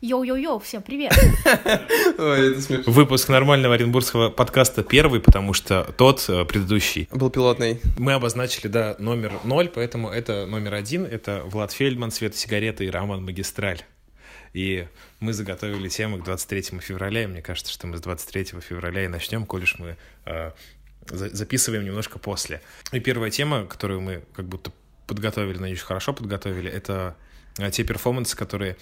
Йоу-йоу-йоу, всем привет! Ой, это смешно. Выпуск нормального оренбургского подкаста первый, потому что тот э, предыдущий. Был пилотный. Мы обозначили, да, номер ноль, поэтому это номер один. Это Влад Фельдман, Света Сигарета и Роман Магистраль. И мы заготовили тему к 23 февраля, и мне кажется, что мы с 23 февраля и начнем, коль уж мы э, за- записываем немножко после. И первая тема, которую мы как будто подготовили, надеюсь, хорошо подготовили, это э, те перформансы, которые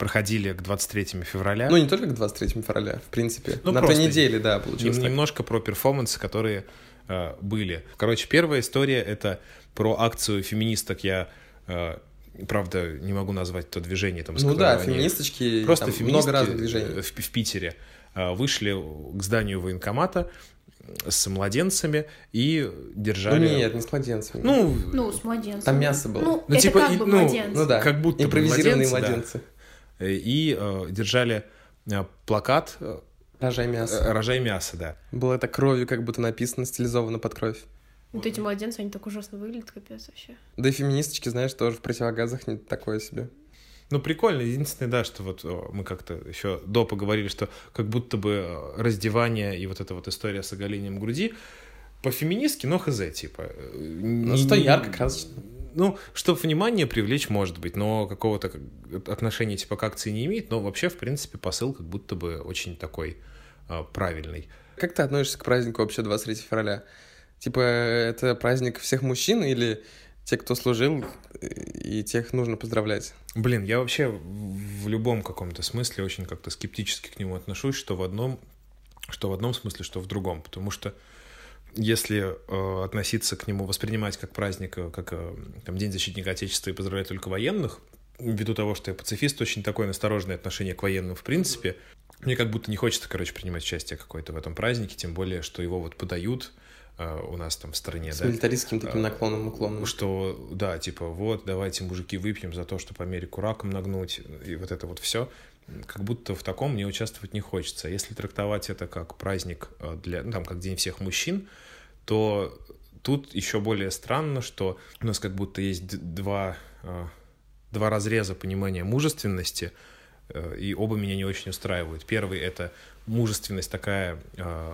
проходили к 23 февраля. Ну, не только к 23 февраля, в принципе. Ну, На той неделе, да, получилось Нем-. Немножко про перформансы, которые э, были. Короче, первая история — это про акцию феминисток. Я, э, правда, не могу назвать то движение. Там, с Ну да, они- феминисточки, Просто там феминистки много разных э, движений. В, в Питере э, вышли к зданию военкомата с младенцами и Ну держали... нет, не с младенцами. Ну, Ну, с младенцем. Там мясо было. Ну, Ну, это типа, как и- бы ну, младенцы. ну да, как будто импровизированные младенцы, да. младенцы. э, и э, держали э, плакат э, Рожай мясо. «Рожай мясо», да. Было это кровью как будто написано, стилизовано под кровь. Вот эти младенцы, они так ужасно выглядят, капец вообще. Да и феминисточки, знаешь, тоже в противогазах не такое себе. Ну, прикольно. Единственное, да, что вот мы как-то еще до поговорили, что как будто бы э, раздевание и вот эта вот история с оголением груди по-феминистски, но хз, типа. э, Ну, не- ярко, красочно. Ну, чтобы внимание привлечь, может быть, но какого-то как- отношения типа к акции не имеет, но вообще, в принципе, посыл как будто бы очень такой э, правильный. Как ты относишься к празднику вообще 23 февраля? Типа, это праздник всех мужчин или те, кто служил, и тех нужно поздравлять? Блин, я вообще в любом каком-то смысле очень как-то скептически к нему отношусь, что в одном, что в одном смысле, что в другом, потому что если э, относиться к нему, воспринимать как праздник, э, как э, там, День защитника Отечества и поздравлять только военных, ввиду того, что я пацифист, очень такое настороженное отношение к военным в принципе, мне как будто не хочется, короче, принимать участие какое-то в этом празднике, тем более, что его вот подают э, у нас там в стране, С да. милитаристским таким наклоном, уклоном. Что, да, типа, вот, давайте, мужики, выпьем за то, чтобы Америку раком нагнуть, и вот это вот все. Как будто в таком мне участвовать не хочется. Если трактовать это как праздник э, для, ну, там, как День всех мужчин, то тут еще более странно, что у нас как будто есть два, э, два разреза понимания мужественности, э, и оба меня не очень устраивают. Первый — это мужественность такая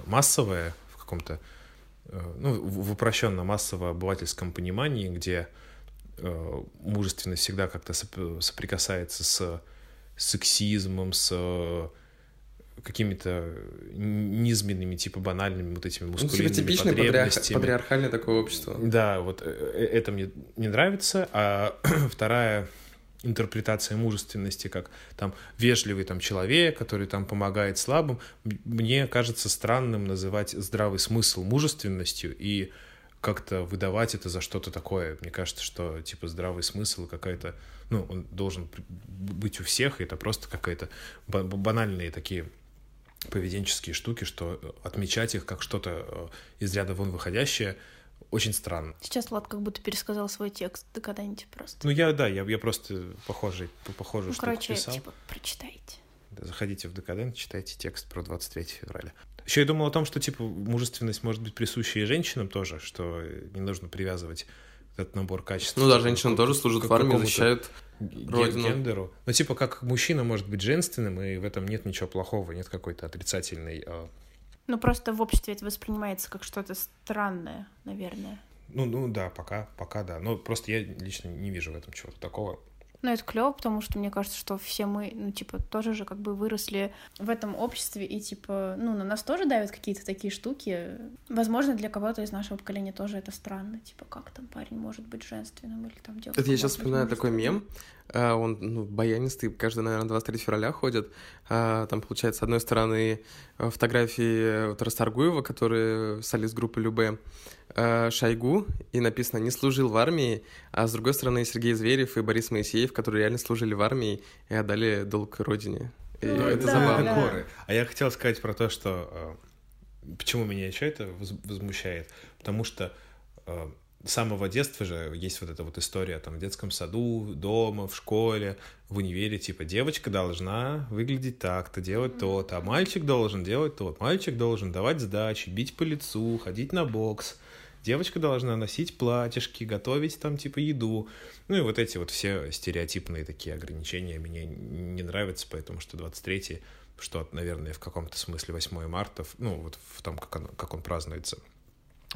массовая в каком-то ну, в в упрощенно-массово-обывательском понимании, где мужественность всегда как-то соп- соприкасается с сексизмом, с э, какими-то низменными, типа банальными вот этими Ну, типа мускулинными типичное патриарх- потребностями. патриархальное такое общество. Да, вот э, э, это мне не нравится. А вторая интерпретация мужественности как там вежливый там человек, который там помогает слабым, мне кажется странным называть здравый смысл мужественностью и как-то выдавать это за что-то такое. Мне кажется, что типа здравый смысл какая-то, ну, он должен быть у всех, и это просто какая-то ба- банальные такие поведенческие штуки, что э, отмечать их как что-то э, из ряда вон выходящее очень странно. Сейчас Влад как будто пересказал свой текст до когда-нибудь просто. Ну, я, да, я, я просто похожий, похожую Ну, штуку короче, писал. типа, прочитайте. Заходите в Декадент, читайте текст про 23 февраля. Еще я думал о том, что, типа, мужественность может быть присуща и женщинам тоже, что не нужно привязывать этот набор качеств. Ну да, к- тоже к в армии, ге- родину. гендеру. Ну, типа, как мужчина может быть женственным, и в этом нет ничего плохого, нет какой-то отрицательной... а, Ну, просто в обществе это воспринимается как что-то странное, наверное. Ну, ну да, пока, пока да. Но просто я лично не вижу в этом чего-то такого. Но это клево, потому что мне кажется, что все мы, ну, типа, тоже же как бы выросли в этом обществе, и, типа, ну, на нас тоже давят какие-то такие штуки. Возможно, для кого-то из нашего поколения тоже это странно. Типа, как там парень может быть женственным или там девушка Это я сейчас вспоминаю такой мем. А, Он ну, баянистый, каждый, наверное, 23 февраля ходит. А, Там, получается, с одной стороны э, фотографии вот Расторгуева, который солист группы Любе, а, Шойгу, и написано «не служил в армии», а с другой стороны Сергей Зверев и Борис Моисеев, которые реально служили в армии и отдали долг родине. И Ну, это да, забавно. да. Горы. А я хотел сказать про то, что э, почему меня еще это воз- возмущает, потому что э, с самого детства же есть вот эта вот история там в детском саду, дома, в школе, в универе, типа девочка должна выглядеть так-то, делать то-то, а мальчик должен делать то. Мальчик должен давать сдачи, бить по лицу, ходить на бокс, девочка должна носить платьишки, готовить там типа еду. Ну и вот эти вот все стереотипные такие ограничения мне не нравятся, поэтому что 23 что, наверное, в каком-то смысле 8 марта, ну вот в том, как он, как он празднуется,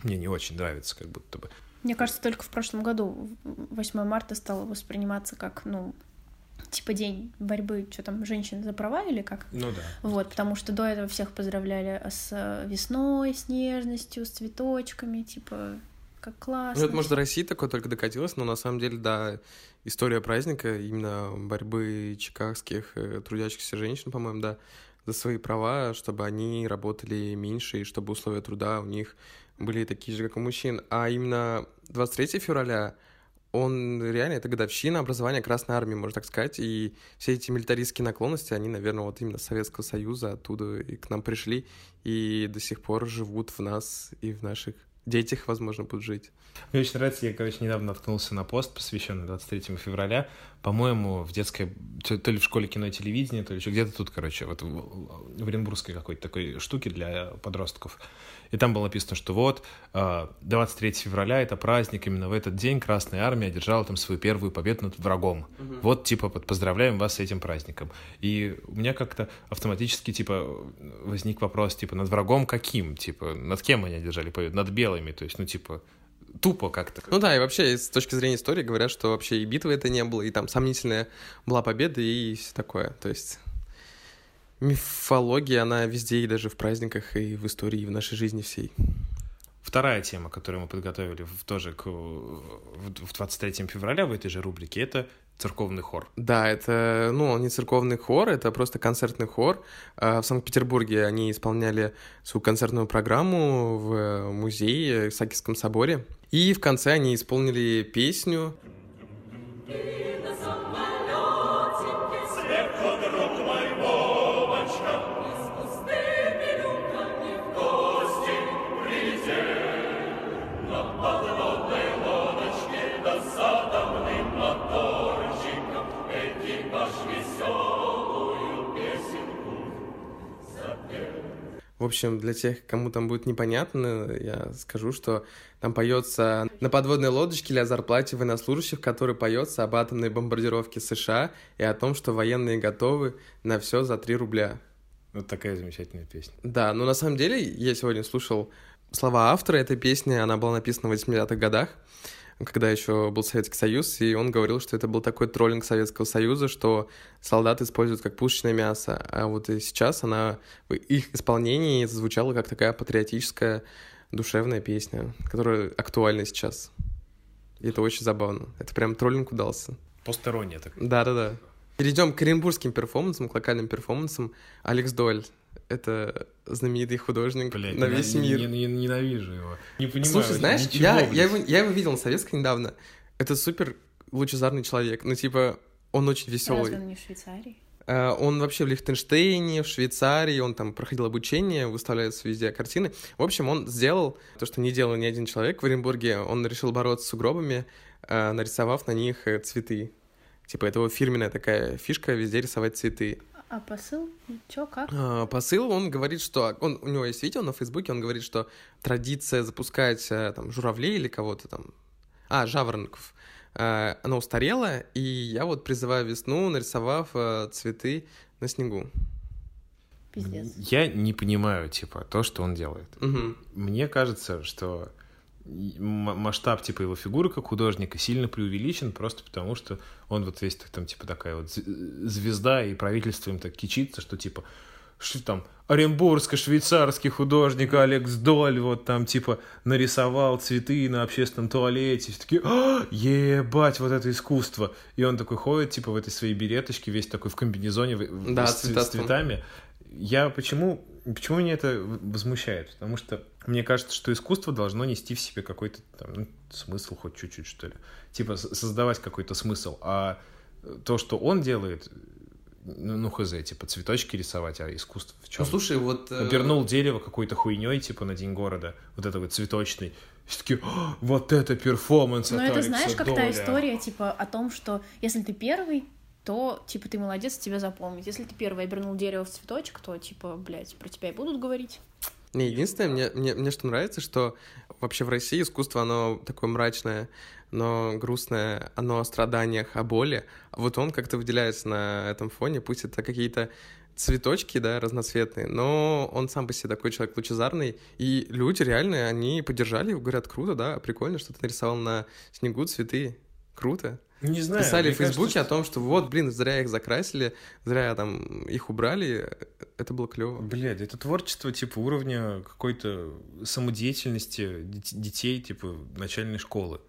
мне не очень нравится, как будто бы. Мне кажется, только в прошлом году 8 марта стало восприниматься как, ну, типа день борьбы, что там, женщин за права или как? Ну да. Вот, потому что до этого всех поздравляли с весной, с нежностью, с цветочками, типа, как классно. Ну, это, может, до России такое только докатилось, но на самом деле, да, история праздника, именно борьбы чикагских э, трудящихся женщин, по-моему, да, за свои права, чтобы они работали меньше, и чтобы условия труда у них были такие же, как у мужчин. А именно 23 февраля он реально, это годовщина образования Красной Армии, можно так сказать, и все эти милитаристские наклонности, они, наверное, вот именно Советского Союза оттуда и к нам пришли, и до сих пор живут в нас и в наших детях, возможно, будут жить. Мне очень нравится, я, короче, недавно наткнулся на пост, посвященный 23 февраля, по-моему, в детской, то ли в школе кино и телевидения, то ли еще где-то тут, короче, вот в Оренбургской какой-то такой штуки для подростков. И там было написано, что вот 23 а, февраля — это праздник, именно в этот день Красная Армия одержала там свою первую победу над врагом. Угу. Вот, типа, поздравляем вас с этим праздником. И у меня как-то автоматически, типа, возник вопрос, типа, над врагом каким? Типа, над кем они одержали победу? Над белыми, то есть, ну, типа, тупо как-то. Ну да, и вообще с точки зрения истории говорят, что вообще и битвы это не было, и там сомнительная была победа и все такое. То есть мифология, она везде, и даже в праздниках, и в истории, и в нашей жизни всей. Вторая тема, которую мы подготовили в, тоже к, в 23 февраля в этой же рубрике, это церковный хор. Да, это, ну, не церковный хор, это просто концертный хор. А, в Санкт-Петербурге они исполняли свою концертную программу в музее в Сакисском соборе. И в конце они исполнили песню В общем, для тех, кому там будет непонятно, я скажу, что там поется на подводной лодочке или о зарплате военнослужащих, который поется об атомной бомбардировке США и о том, что военные готовы на все за 3 рубля. Вот такая замечательная песня. Да, но на самом деле я сегодня слушал слова автора этой песни, она была написана в 80-х годах когда еще был Советский Союз, и он говорил, что это был такой троллинг Советского Союза, что солдат используют как пушечное мясо. А вот и сейчас она в их исполнении звучала как такая патриотическая душевная песня, которая актуальна сейчас. И это очень забавно. Это прям троллинг удался. Посторонняя такая. Да-да-да. Перейдем к оренбургским перформансам, к локальным перформансам. Алекс Дойль это знаменитый художник Блядь, на весь не, мир. Не, не, ненавижу его. Не понимаю. Слушай, знаешь, ничего, я, я, его, я его видел на советской недавно. Это супер лучезарный человек. Ну, типа, он очень веселый. Разве он не в Швейцарии? Uh, он вообще в Лихтенштейне, в Швейцарии, он там проходил обучение, выставляются везде картины. В общем, он сделал то, что не делал ни один человек в Оренбурге. Он решил бороться с сугробами, uh, нарисовав на них э, цветы. Типа, это его фирменная такая фишка, везде рисовать цветы. А посыл? Чё, как? А, посыл, он говорит, что... Он, у него есть видео на Фейсбуке, он говорит, что традиция запускать э, там журавлей или кого-то там... А, жаворонков. Э, она устарела, и я вот призываю весну, нарисовав э, цветы на снегу. Пиздец. Я не понимаю, типа, то, что он делает. Угу. Мне кажется, что масштаб типа его фигуры как художника сильно преувеличен просто потому, что он вот весь там типа такая вот звезда, и правительство им так кичится, что типа что там, оренбургско-швейцарский художник Алекс Доль вот там типа нарисовал цветы на общественном туалете. Все такие, а, ебать, вот это искусство. И он такой ходит типа в этой своей береточке, весь такой в комбинезоне да, с, с цветами. Я почему, почему меня это возмущает? Потому что мне кажется, что искусство должно нести в себе какой-то там, ну, смысл, хоть чуть-чуть, что ли. Типа создавать какой-то смысл. А то, что он делает, ну, ну хз, типа цветочки рисовать, а искусство в чем? Ну, слушай, вот... Э, Обернул дерево какой-то хуйней, типа, на День города, вот это вот цветочный. Все таки вот это перформанс Ну, это знаешь, как та история, типа, о том, что если ты первый, то, типа, ты молодец, тебя запомнить. Если ты первый обернул дерево в цветочек, то, типа, блядь, про тебя и будут говорить. Не, единственное, мне, мне, мне что нравится, что вообще в России искусство, оно такое мрачное, но грустное, оно о страданиях, о боли. А вот он как-то выделяется на этом фоне, пусть это какие-то цветочки, да, разноцветные, но он сам по себе такой человек лучезарный, и люди реально, они поддержали его, говорят, круто, да, прикольно, что ты нарисовал на снегу цветы, круто. Не знаю. Писали в Фейсбуке кажется, о том, что вот, блин, зря их закрасили, зря там их убрали, это было клево. Блядь, это творчество, типа, уровня какой-то самодеятельности дет- детей, типа, начальной школы.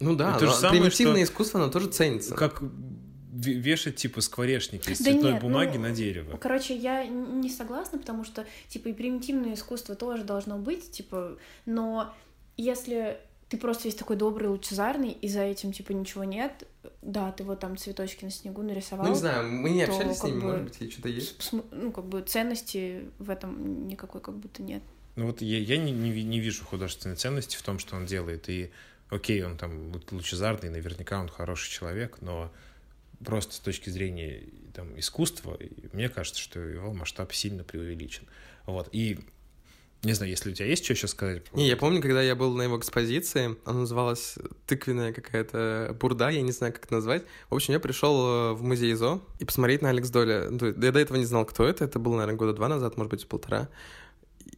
Ну да, Это же самое, примитивное что- искусство, оно тоже ценится. Как ве- вешать, типа, скворечники из Да цветной нет, бумаги ну, на дерево. Короче, я не согласна, потому что, типа, и примитивное искусство тоже должно быть, типа, но если ты просто весь такой добрый, лучезарный, и за этим, типа, ничего нет, да, ты вот там цветочки на снегу нарисовал. Ну, не знаю, мы не то общались с ними, бы может быть, и что-то есть. Ну, как бы ценности в этом никакой как будто нет. Ну вот я, я не, не, не вижу художественной ценности в том, что он делает. И окей, он там лу- лучезарный, наверняка он хороший человек, но просто с точки зрения там, искусства, мне кажется, что его масштаб сильно преувеличен. Вот. И не знаю, если у тебя есть что еще сказать? Не, я помню, когда я был на его экспозиции, она называлась «Тыквенная какая-то бурда», я не знаю, как это назвать. В общем, я пришел э, в музей ЗО и посмотреть на Алекс Доля. Ну, Я до этого не знал, кто это, это было, наверное, года два назад, может быть, полтора.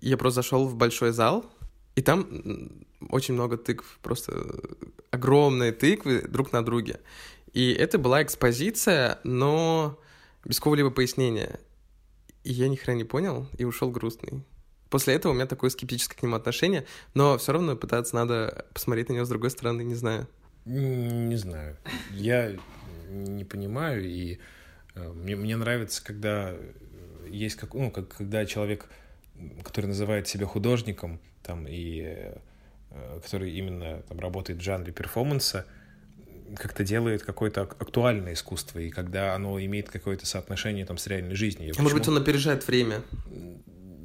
Я просто зашел в большой зал, и там очень много тыкв, просто огромные тыквы друг на друге. И это была экспозиция, но без какого-либо пояснения. И я ни хрена не понял, и ушел грустный. После этого у меня такое скептическое к нему отношение, но все равно пытаться надо посмотреть на него с другой стороны, не знаю. Не знаю. Я не понимаю, и э, мне, мне нравится, когда есть как, ну, как, когда человек, который называет себя художником, там, и э, который именно там, работает в жанре перформанса, как-то делает какое-то ак- актуальное искусство, и когда оно имеет какое-то соотношение там, с реальной жизнью. А может быть, Почему- он опережает время.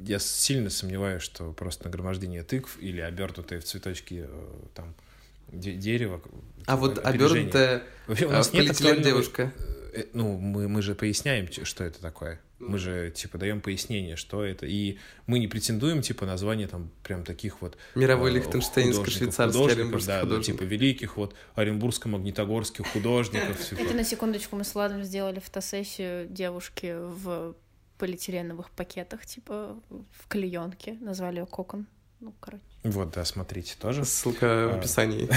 Я сильно сомневаюсь, что просто нагромождение тыкв или обернутые в цветочки э, там де- дерево. А типа, вот опережение. обернутая Вообще у э, нас в нет актуального- девушка. Э, Ну, мы, мы же поясняем, что это такое. Мы же, типа, даем пояснение, что это. И мы не претендуем, типа, название там прям таких вот... Мировой э, лихтенштейнский, художников, швейцарский, художников, оренбургский да, да, художник. типа, великих вот оренбургско-магнитогорских художников. типа. Это на секундочку мы с Владом сделали фотосессию девушки в полиэтиленовых пакетах, типа в клеенке. Назвали ее кокон. Ну, короче. Вот, да, смотрите тоже. Ссылка в А. описании.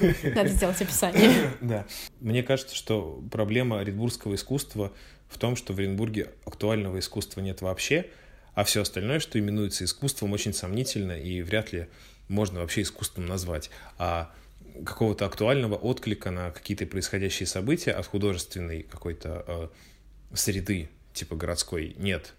Надо сделать описание. Да. Мне кажется, что проблема оренбургского искусства в том, что в Оренбурге актуального искусства нет вообще, а все остальное, что именуется искусством, очень сомнительно и вряд ли можно вообще искусством назвать. А какого-то актуального отклика на какие-то происходящие события от художественной какой-то э, среды, типа городской, нет.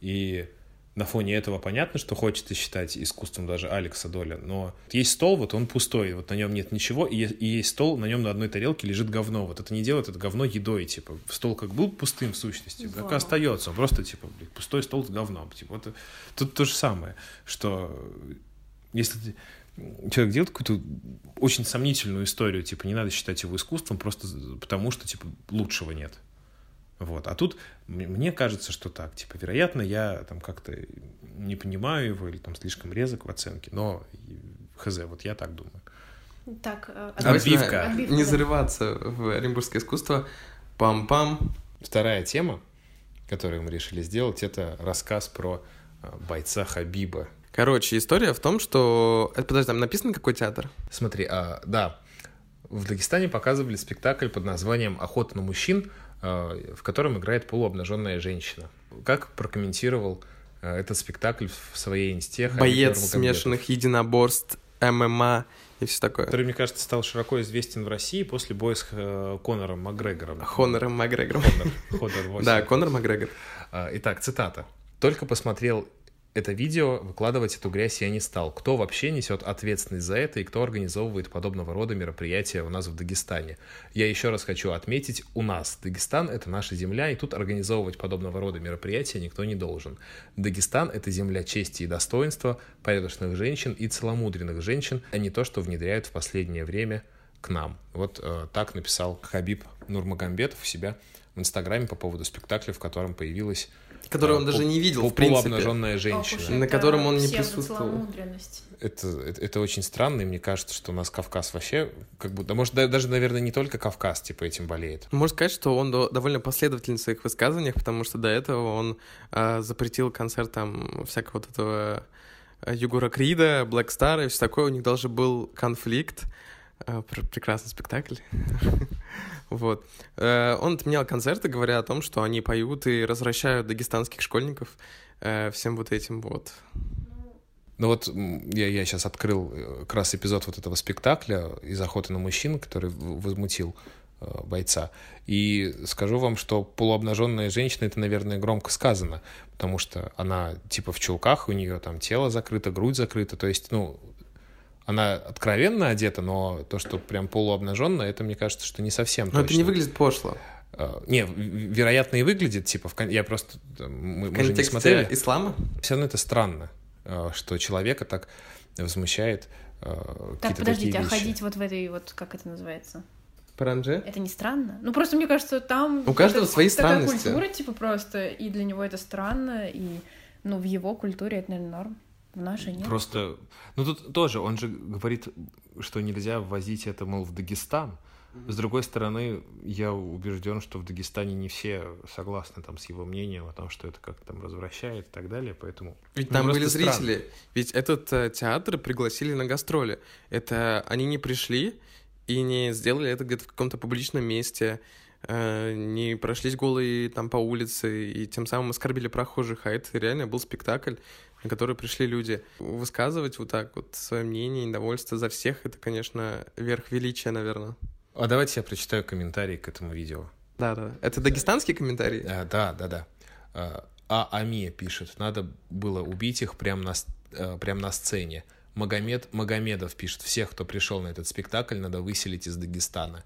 И на фоне этого понятно, что хочется считать искусством даже Алекса Доля, но есть стол, вот он пустой, вот на нем нет ничего, и, и есть стол, на нем на одной тарелке лежит говно. Вот это не делает это говно едой, типа, стол как был пустым в сущности, так и Вау. остается, он просто, типа, блядь, пустой стол с говном. Типа, вот, тут то же самое, что если ты- человек делает какую-то очень сомнительную историю, типа, не надо считать его искусством просто потому, что, типа, лучшего нет. Вот. А тут мне кажется, что так. Типа, вероятно, я там как-то не понимаю его или там слишком резок в оценке, но хз, вот я так думаю. Так, э, Давайте Отбивка. Отбивка, Не зарываться в оренбургское искусство. Пам-пам. Вторая тема, которую мы решили сделать, это рассказ про а, бойца Хабиба. Короче, история в том, что... Это, подожди, там написано какой театр? Смотри, а, да, в Дагестане показывали спектакль под названием «Охота на мужчин», в котором играет полуобнаженная женщина. Как прокомментировал а, этот спектакль в своей инсте Боец смешанных единоборств, ММА и все такое. который, мне кажется, стал широко известен в России после боя с э, Конором Макгрегором. Хонором Макгрегором. Конор 8. Да, Конор Макгрегор. Итак, цитата. «Только посмотрел это видео, выкладывать эту грязь я не стал. Кто вообще несет ответственность за это и кто организовывает подобного рода мероприятия у нас в Дагестане? Я еще раз хочу отметить, у нас Дагестан — это наша земля, и тут организовывать подобного рода мероприятия никто не должен. Дагестан — это земля чести и достоинства, порядочных женщин и целомудренных женщин, а не то, что внедряют в последнее время к нам. Вот э, так написал Хабиб Нурмагомедов у себя в Инстаграме по поводу спектакля, в котором появилась Который он даже не видел, в принципе. Полуобнаженная женщина. На котором он не присутствовал. Это, это, это очень странно, и мне кажется, что у нас Кавказ вообще, как будто, может, даже, наверное, не только Кавказ, типа, этим болеет. Можно сказать, что он довольно последовательный в своих высказываниях, потому что до этого он э, запретил концерт там всякого вот этого Югора Крида, Black Star и все такое. У них даже был конфликт. Э, прекрасный спектакль. Вот. Э, он отменял концерты, говоря о том, что они поют и развращают дагестанских школьников э, всем вот этим вот. Ну вот я, я сейчас открыл э, как раз эпизод вот этого спектакля из «Охоты на мужчин», который возмутил бойца. И скажу вам, что полуобнаженная женщина это, наверное, громко сказано, потому что она типа в чулках, у нее там тело закрыто, грудь закрыта, то есть, ну, она откровенно одета, но то, что прям полуобнаженно, это, мне кажется, что не совсем Но точно. это не выглядит пошло. Uh, не, вероятно, и выглядит, типа, в кон... я просто... Мы, в мы же не смотрели. ислама? Все равно это странно, uh, что человека так возмущает uh, Так, подождите, а ходить вот в этой вот, как это называется? Паранже? Это не странно? Ну, просто мне кажется, там... У каждого свои такая странности. культура, типа, просто, и для него это странно, и, ну, в его культуре это, наверное, норм. В нашей нет. Просто, ну тут тоже, он же говорит, что нельзя ввозить это, мол, в Дагестан. С другой стороны, я убежден, что в Дагестане не все согласны там с его мнением о том, что это как там развращает и так далее, поэтому... Ведь ну, там были странно. зрители, ведь этот э, театр пригласили на гастроли. Это они не пришли и не сделали это где-то в каком-то публичном месте, э, не прошлись голые там по улице и тем самым оскорбили прохожих, а это реально был спектакль, на которые пришли люди. Высказывать вот так вот свое мнение, недовольство за всех, это, конечно, верх величия, наверное. А давайте я прочитаю комментарий к этому видео. Да, да. Это дагестанский комментарий? А, да, да, да. А, а Амия пишет, надо было убить их прямо на, э, прям на сцене. Магомед Магомедов пишет, всех, кто пришел на этот спектакль, надо выселить из Дагестана.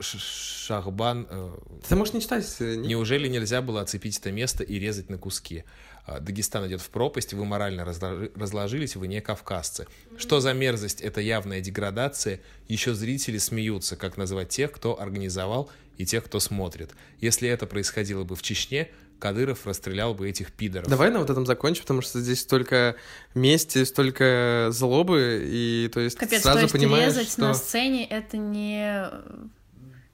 Шахбан... Э, Ты можешь не читать. Э, не? Неужели нельзя было оцепить это место и резать на куски? А, Дагестан идет в пропасть, вы морально разложились, вы не кавказцы. Что за мерзость? Это явная деградация. Еще зрители смеются, как назвать тех, кто организовал и тех, кто смотрит. Если это происходило бы в Чечне, Кадыров расстрелял бы этих пидоров. Давай на вот этом закончим, потому что здесь столько мести, столько злобы, и то есть Капец, сразу то есть понимаешь, резать что... на сцене это не...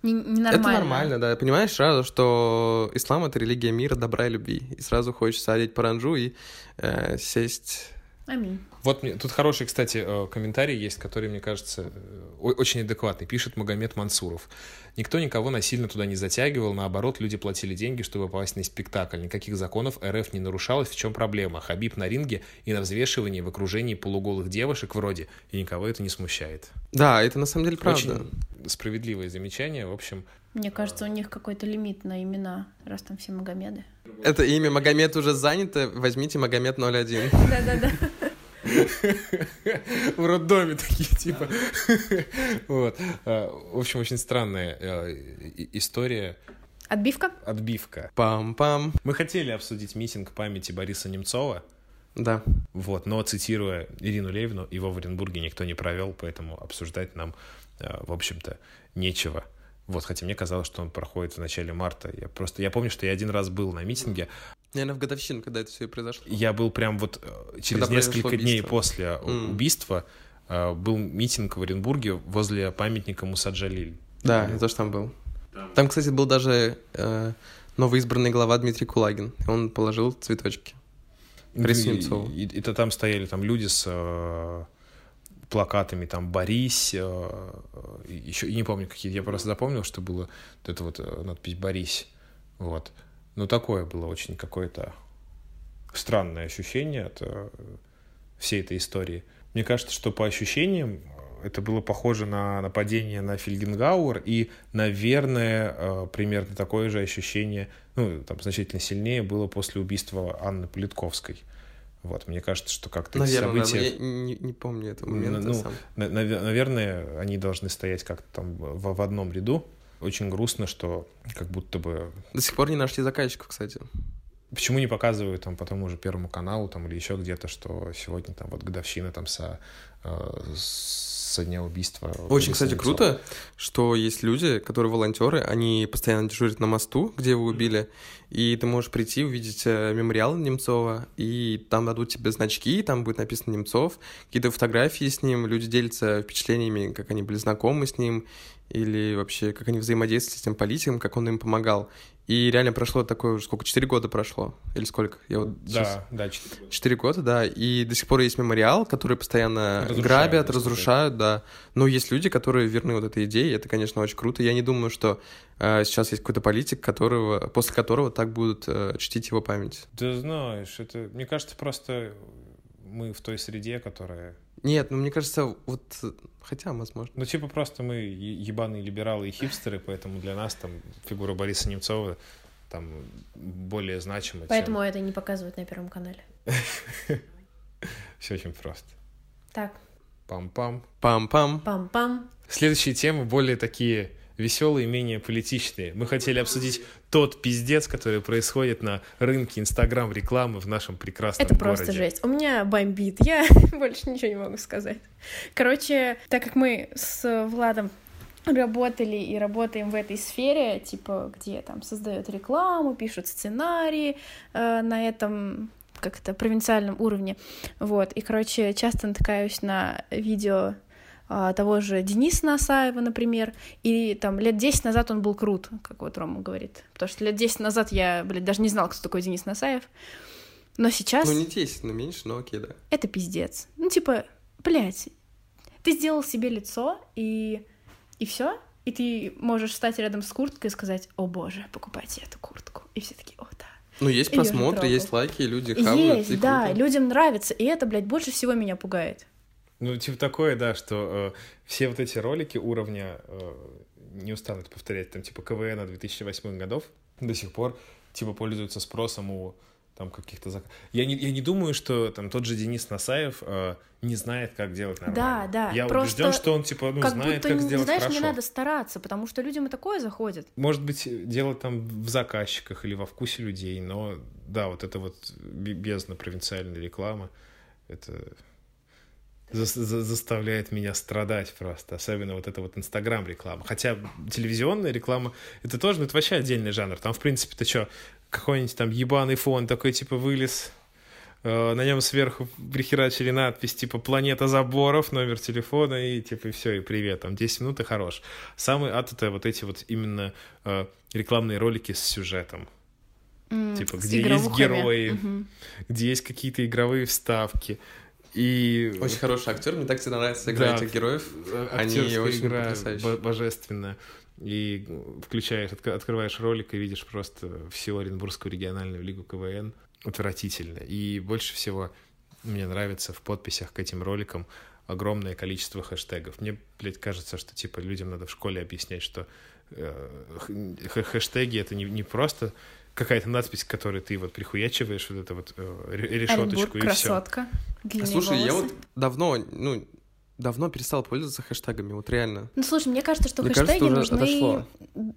Не, не нормально. Это нормально, да. Понимаешь сразу, что ислам — это религия мира, добра и любви. И сразу хочется одеть паранджу и э, сесть Аминь. Вот мне, тут хороший, кстати, э, комментарий есть, который, мне кажется, э, очень адекватный. Пишет Магомед Мансуров. Никто никого насильно туда не затягивал, наоборот, люди платили деньги, чтобы попасть на спектакль. Никаких законов РФ не нарушалось, в чем проблема? Хабиб на ринге и на взвешивании в окружении полуголых девушек вроде, и никого это не смущает. Да, это на самом деле правда. Очень справедливое замечание, в общем. Мне кажется, у них какой-то лимит на имена, раз там все Магомеды. Это имя Магомед уже занято, возьмите Магомед 01. Да-да-да. В роддоме такие, типа. Вот. А, в общем, очень странная э, история. Отбивка? Отбивка. Пам-пам. Мы хотели обсудить митинг памяти Бориса Немцова. Да. Вот, но, цитируя Ирину Левину, его в Оренбурге никто не провел, поэтому обсуждать нам, э, в общем-то, нечего. Вот, хотя мне казалось, что он проходит в начале марта. Я просто, я помню, что я один раз был на митинге. Наверное, в годовщину, когда это все и произошло. Я был прям вот э, через когда несколько дней после mm. убийства э, был митинг в Оренбурге возле памятника Мусаджалиль. Да, я тоже там был. Там, кстати, был даже э, новоизбранный глава Дмитрий Кулагин. Он положил цветочки. Рисунцову. И, и, и, и там стояли там люди с э, плакатами там «Борись», э, еще, не помню какие, я просто запомнил, что было вот это вот э, надпись «Борись», вот. Ну, такое было очень какое-то странное ощущение от э, всей этой истории. Мне кажется, что по ощущениям это было похоже на нападение на Фельгенгауэр, и, наверное, примерно такое же ощущение, ну, там, значительно сильнее было после убийства Анны Политковской. Вот, мне кажется, что как-то Наверное, события... я не, не помню этого момента ну, сам. На, наверное, они должны стоять как-то там в, в одном ряду. Очень грустно, что как будто бы... До сих пор не нашли заказчиков, кстати. Почему не показывают там по тому же Первому каналу там или еще где-то, что сегодня там вот годовщина там со, э, со дня убийства. Очень, кстати, круто, что есть люди, которые волонтеры, они постоянно дежурят на мосту, где его убили, и ты можешь прийти, увидеть э, мемориал Немцова, и там дадут тебе значки, там будет написано Немцов, какие-то фотографии с ним, люди делятся впечатлениями, как они были знакомы с ним, или вообще, как они взаимодействовали с тем политиком, как он им помогал. И реально прошло такое уже, сколько, четыре года прошло? Или сколько? Я вот да, сейчас... да, четыре года. Четыре года, да. И до сих пор есть мемориал, который постоянно разрушают, грабят, разрушают, да. Но есть люди, которые верны вот этой идее, это, конечно, очень круто. Я не думаю, что э, сейчас есть какой-то политик, которого, после которого так будут э, чтить его память. Да знаешь, это, мне кажется, просто мы в той среде, которая нет, ну мне кажется, вот хотя, возможно. Ну, типа, просто мы ебаные либералы и хипстеры, поэтому для нас там фигура Бориса Немцова там более значима. Поэтому чем... это не показывают на Первом канале. Все очень просто. Так. Пам-пам. Пам-пам. Пам-пам. Следующие темы более такие веселые, менее политичные. Мы хотели обсудить тот пиздец, который происходит на рынке Инстаграм-рекламы в нашем прекрасном Это городе. просто жесть. У меня бомбит, я больше ничего не могу сказать. Короче, так как мы с Владом работали и работаем в этой сфере, типа, где там создают рекламу, пишут сценарии э, на этом как-то провинциальном уровне, вот, и, короче, часто натыкаюсь на видео того же Дениса Насаева, например, и там лет 10 назад он был крут, как вот Рома говорит, потому что лет 10 назад я, блядь, даже не знал, кто такой Денис Насаев, но сейчас... Ну, не 10, но меньше, но окей, да. Это пиздец. Ну, типа, блядь, ты сделал себе лицо, и, и все, и ты можешь встать рядом с курткой и сказать, о боже, покупайте эту куртку. И все такие, о да. Ну, есть просмотры, есть лайки, люди хавают. Есть, да, круто. людям нравится, и это, блядь, больше всего меня пугает. Ну, типа такое, да, что э, все вот эти ролики уровня, э, не устану это повторять, там, типа КВН 2008 годов до сих пор, типа, пользуются спросом у там каких-то зак... я не я не думаю что там тот же Денис Насаев э, не знает как делать нормально да да я Просто убежден что он типа ну как знает будто, как сделать знаешь хорошо. не надо стараться потому что людям и такое заходит может быть дело там в заказчиках или во вкусе людей но да вот это вот бездна провинциальной рекламы это за за заставляет меня страдать просто. Особенно вот эта вот Инстаграм-реклама. Хотя телевизионная реклама — это тоже, ну, это вообще отдельный жанр. Там, в принципе, ты что, какой-нибудь там ебаный фон такой, типа, вылез, э, на нем сверху прихерачили надпись, типа, «Планета заборов», номер телефона, и, типа, и все, и привет. Там 10 минут, и хорош. Самый ад — это вот эти вот именно э, рекламные ролики с сюжетом. Mm, типа, где есть герои, угу. где есть какие-то игровые вставки, и... Очень хороший актер, мне так всегда нравится играть да, этих героев. Они очень игра потрясающие. божественная. И включаешь, открываешь ролик и видишь просто всю Оренбургскую региональную лигу КВН. Отвратительно. И больше всего мне нравится в подписях к этим роликам огромное количество хэштегов. Мне, блядь, кажется, что, типа, людям надо в школе объяснять, что э, хэштеги — это не, не просто какая-то надпись, которую ты вот прихуячиваешь, вот эту вот э, решеточку Оренбург, и красотка, все. Слушай, волосы. я вот давно, ну, давно перестал пользоваться хэштегами, вот реально. Ну, слушай, мне кажется, что мне хэштеги кажется, нужны... Отошло.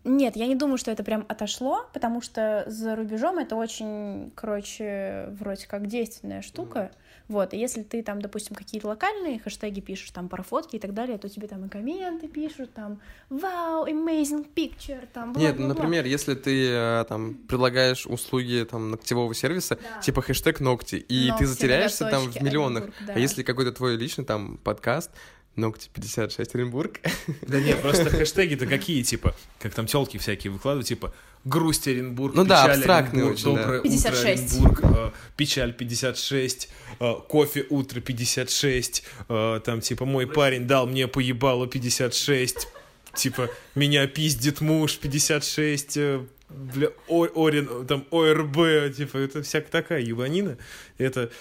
Нет, я не думаю, что это прям отошло, потому что за рубежом это очень, короче, вроде как действенная штука. Mm. Вот, и если ты там, допустим, какие-то локальные хэштеги пишешь, там, про фотки и так далее, то тебе там и комменты пишут, там, вау, amazing picture, там, бла Нет, например, если ты э, там предлагаешь услуги там ногтевого сервиса, да. типа хэштег ногти, и ногти, ты затеряешься там в миллионах, да. а если какой-то твой личный там подкаст, Ногти 56 Оренбург. Да нет, просто хэштеги-то какие, типа, как там телки всякие выкладывают, типа, грусть Оренбург, ну да, абстрактный Оренбург, очень, доброе да. 56. утро Оренбург, э, печаль 56, э, кофе утро 56, э, там, типа, мой парень дал мне поебало 56, типа, меня пиздит муж 56, э, бля, о, Орен, там, ОРБ, типа, это всякая такая ебанина, это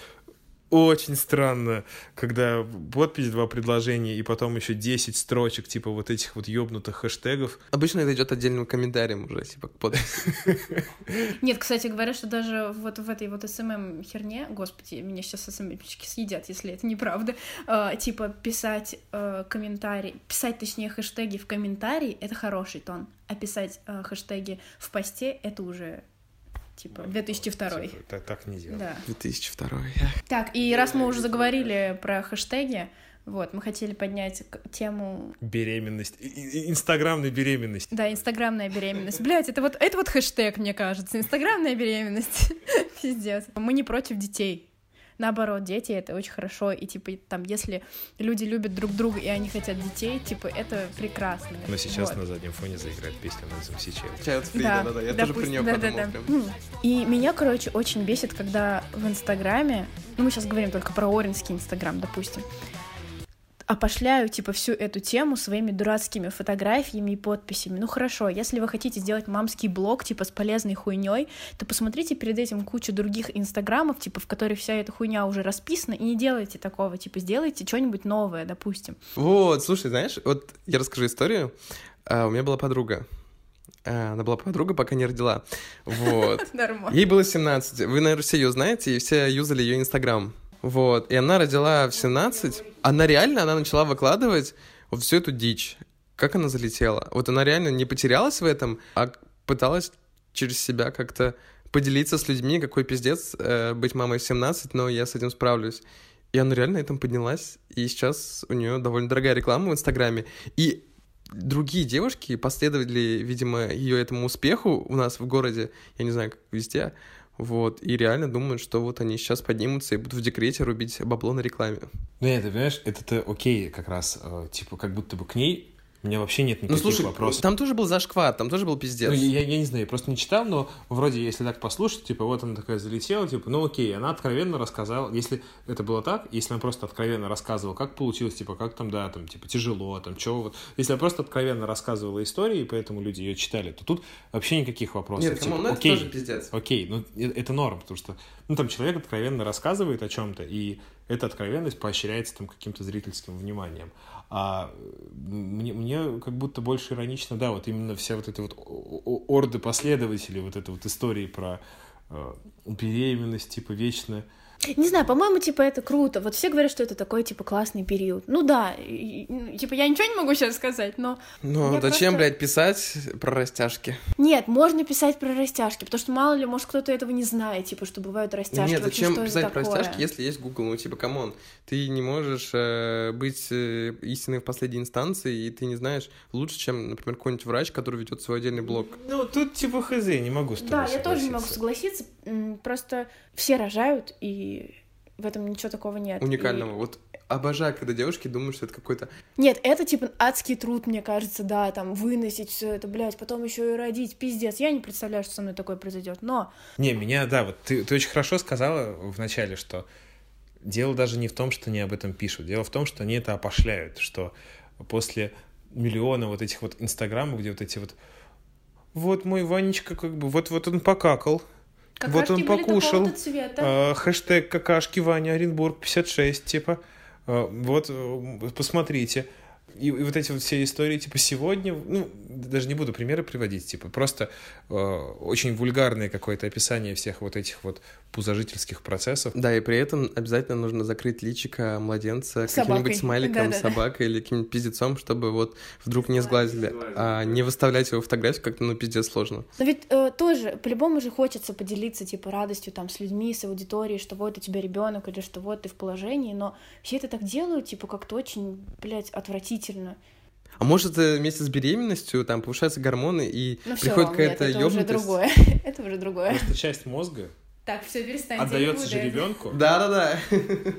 очень странно, когда подпись, два предложения, и потом еще 10 строчек, типа вот этих вот ёбнутых хэштегов. Обычно это идет отдельным комментарием уже, типа, к подписи. Нет, кстати говоря, что даже вот в этой вот СММ херне, господи, меня сейчас СММщики съедят, если это неправда, э, типа писать э, комментарий, писать, точнее, хэштеги в комментарии — это хороший тон, а писать э, хэштеги в посте — это уже Типа 2002. Типа, так, так не делай. Да. 2002. Так, и раз мы уже заговорили про хэштеги, вот, мы хотели поднять тему... Беременность. Инстаграмная беременность. Да, инстаграмная беременность. Блять, это вот, это вот хэштег, мне кажется. Инстаграмная беременность. Пиздец. Мы не против детей. Наоборот, дети — это очень хорошо. И, типа, там, если люди любят друг друга, и они хотят детей, типа, это прекрасно. Но сейчас Вот. на заднем фоне заиграет песня Назым Сичел. Child free, да-да-да, я тоже про нее да, подумал. да, да. прям. И меня, короче, очень бесит, когда в Инстаграме, ну мы сейчас говорим только про Оринский Инстаграм, допустим, опошляю, типа, всю эту тему своими дурацкими фотографиями и подписями. Ну хорошо, если вы хотите сделать мамский блог, типа, с полезной хуйней, то посмотрите перед этим кучу других инстаграмов, типа, в которых вся эта хуйня уже расписана, и не делайте такого, типа, сделайте что-нибудь новое, допустим. Вот, слушай, знаешь, вот я расскажу историю. А, У меня была подруга. А, Она была подруга, пока не родила. Вот. Нормально. Ей было 17. Вы, наверное, все ее знаете, и все юзали ее Инстаграм. Вот. И она родила в 17. Она реально, она начала выкладывать вот всю эту дичь. Как она залетела? Вот она реально не потерялась в этом, а пыталась через себя как-то поделиться с людьми, какой пиздец э, быть мамой в 17, но я с этим справлюсь. И она реально этом поднялась, и сейчас у нее довольно дорогая реклама в Инстаграме. И другие девушки последовали, видимо, ее этому успеху у нас в городе, я не знаю, как везде, вот, и реально думают, что вот они сейчас поднимутся и будут в декрете рубить бабло на рекламе. Ну, это, понимаешь, это-то окей как раз, э, типа, как будто бы к ней у меня вообще нет Ну, никаких слушай, вопросов. там тоже был зашкват, там тоже был пиздец. Ну, я, я не знаю, я просто не читал, но вроде, если так послушать, типа, вот она такая залетела, типа, ну окей, она откровенно рассказала, если это было так, если она просто откровенно рассказывала, как получилось, типа, как там, да, там, типа, тяжело, там, чего вот. Если она просто откровенно рассказывала истории, и поэтому люди ее читали, то тут вообще никаких вопросов. Нет, Типа, ну это окей, тоже пиздец. Окей, ну э- это норм, потому что, ну, там человек откровенно рассказывает о чем-то, и эта откровенность поощряется там каким-то зрительским вниманием. А мне, мне как будто больше иронично, да, вот именно вся вот эта вот орды последователей, вот эта вот истории про э, беременность, типа, вечно Не знаю, по-моему, типа, это круто. Вот все говорят, что это такой, типа, классный период. Ну да, и- и, типа, я ничего не могу сейчас сказать, но... Ну, зачем, просто- блядь, писать про растяжки? Нет, можно писать про растяжки, потому что мало ли, может, кто-то этого не знает, типа, что бывают растяжки. Нет, вообще, зачем писать про растяжки, если есть Google? Ну, типа, come on, ты не можешь э, быть э, истиной в последней инстанции, и ты не знаешь лучше, чем, например, какой-нибудь врач, который ведет свой отдельный блог. Ну, тут типа хз, не могу с тобой Да, я тоже не могу согласиться. Просто все рожают, и в этом ничего такого нет. Уникального. Вот обожаю, когда девушки думают, что это какой-то... И- Нет, это типа адский труд, мне кажется, да, там выносить все это, блядь, потом еще и родить, пиздец. Я не представляю, что со мной такое произойдет, но Не, меня, да, вот ты, ты очень хорошо сказала в начале, что дело даже не в том, что они об этом пишут, дело в том, что они это опошляют, что после миллиона вот этих вот инстаграмов, где вот эти вот вот мой Ванечка как бы, вот, вот он покакал, вот он покушал, цвета. э, хэштег какашки Ваня Оренбург 56, типа, э, вот, э, посмотрите. И, и вот эти вот все истории, типа, сегодня, ну, даже не буду примеры приводить, типа, просто э, очень вульгарное какое-то описание всех вот этих вот пузожительских процессов. Да, и при этом обязательно нужно закрыть личико младенца каким-нибудь смайликом, Да-да-да. собакой или каким-нибудь пиздецом, чтобы вот вдруг не сглазили. А не выставлять его фотографию как-то, ну, пиздец сложно. Но ведь э, тоже, по-любому же хочется поделиться, типа, радостью там с людьми, с аудиторией, что вот у тебя ребенок или что вот ты в положении, но все это так делают, типа, как-то очень, блядь, отвратительно. А может, э, вместе с беременностью там повышаются гормоны, и Ну все, приходит нет, какая-то это уже ёбнутость? другое. это уже другое. Просто часть мозга Так, все, перестаньте. отдается же ребенку. Да-да-да.